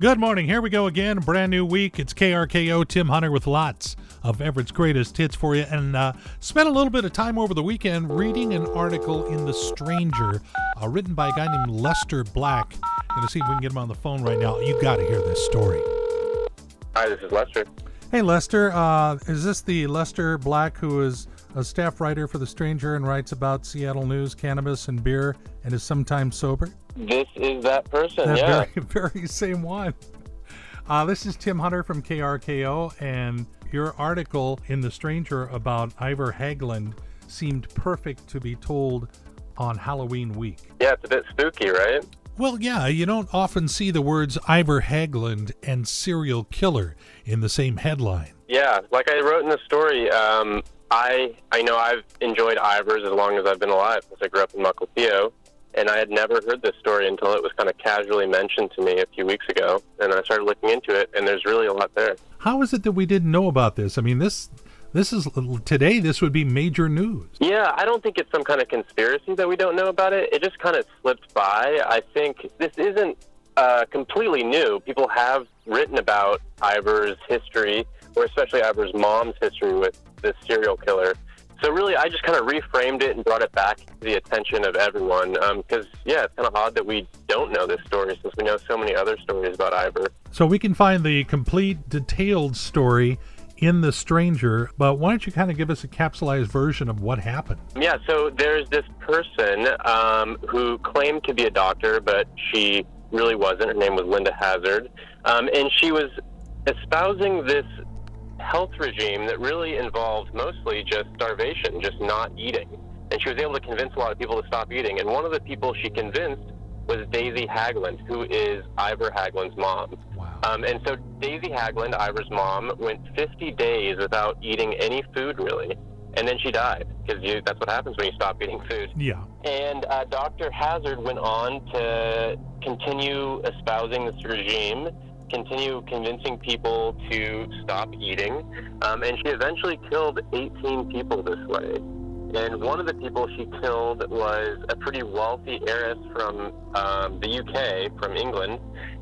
Good morning. Here we go again. Brand new week. It's KRKO. Tim Hunter with lots of Everett's greatest hits for you. And uh, spent a little bit of time over the weekend reading an article in The Stranger uh, written by a guy named Lester Black. Going to see if we can get him on the phone right now. You got to hear this story. Hi, this is Lester. Hey, Lester. Uh, is this the Lester Black who is a staff writer for The Stranger and writes about Seattle news, cannabis, and beer, and is sometimes sober? This is that person, That yeah. very, very same one. Uh, this is Tim Hunter from KRKO, and your article in The Stranger about Ivar Haglund seemed perfect to be told on Halloween week. Yeah, it's a bit spooky, right? Well, yeah, you don't often see the words Ivar Haglund and serial killer in the same headline. Yeah, like I wrote in the story, um, I I know I've enjoyed Ivar's as long as I've been alive since I grew up in Mukilteo, and I had never heard this story until it was kind of casually mentioned to me a few weeks ago, and I started looking into it, and there's really a lot there. How is it that we didn't know about this? I mean, this this is today. This would be major news. Yeah, I don't think it's some kind of conspiracy that we don't know about it. It just kind of slipped by. I think this isn't uh, completely new. People have written about Ivar's history, or especially Ivar's mom's history with this serial killer. So really, I just kind of reframed it and brought it back to the attention of everyone. Because yeah, it's kind of odd that we don't know this story since we know so many other stories about Ivar. So we can find the complete, detailed story in The Stranger, but why don't you kind of give us a capsulized version of what happened? Yeah, so there's this person um, who claimed to be a doctor, but she really wasn't. Her name was Linda Hazzard. Um, and she was espousing this health regime that really involved mostly just starvation, just not eating. And she was able to convince a lot of people to stop eating. And one of the people she convinced was Daisy Haglund, who is Ivar Haglund's mom. Wow. Um, and so Daisy Haglund, Ivar's mom, went 50 days without eating any food, really. And then she died, because that's what happens when you stop eating food. Yeah. And uh, Dr. Hazzard went on to continue espousing this regime, continue convincing people to stop eating, um, and she eventually killed 18 people this way. And one of the people she killed was a pretty wealthy heiress from um, the UK, from England.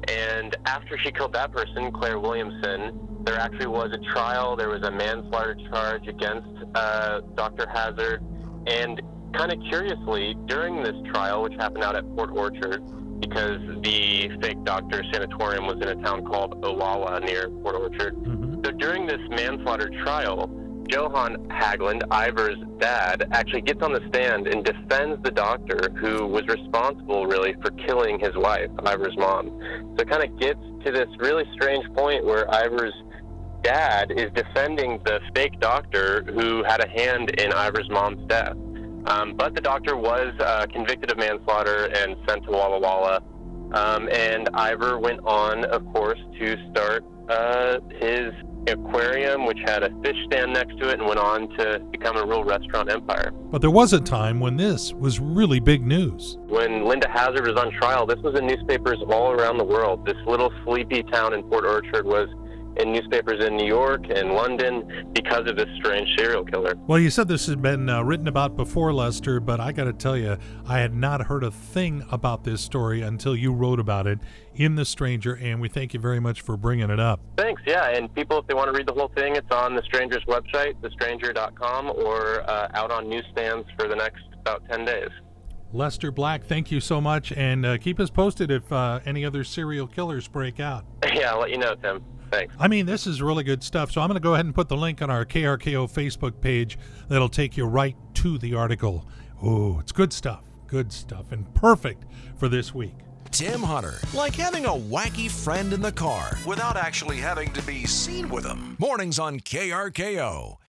And after she killed that person, Claire Williamson, there actually was a trial. There was a manslaughter charge against uh, Dr. Hazzard. And kind of curiously, during this trial, which happened out at Port Orchard, because the fake doctor sanatorium was in a town called Olalla near Port Orchard. hmm So during this manslaughter trial, Johan Haglund, Ivar's dad, actually gets on the stand and defends the doctor who was responsible, really, for killing his wife, Ivar's mom. So it kind of gets to this really strange point where Ivar's dad is defending the fake doctor who had a hand in Ivar's mom's death. Um, but the doctor was uh, convicted of manslaughter and sent to Walla Walla. Um, and Ivar went on, of course, to start uh, his aquarium, which had a fish stand next to it, and went on to become a real restaurant empire. But there was a time when this was really big news. When Linda Hazzard was on trial, this was in newspapers all around the world. This little sleepy town in Port Orchard was in newspapers in New York and London because of this strange serial killer. Well, you said this had been uh, written about before, Lester, but I got to tell you, I had not heard a thing about this story until you wrote about it in The Stranger, and we thank you very much for bringing it up. Thanks, yeah. And people, if they want to read the whole thing, it's on The Stranger's website, thestranger.com, or uh, out on newsstands for the next about 10 days. Lester Black, thank you so much, and uh, keep us posted if uh, any other serial killers break out. yeah, I'll let you know, Tim. Thanks. I mean, this is really good stuff. So I'm going to go ahead and put the link on our KRKO Facebook page that'll take you right to the article. Oh, it's good stuff. Good stuff. And perfect for this week. Tim Hunter, like having a wacky friend in the car without actually having to be seen with him. Mornings on KRKO.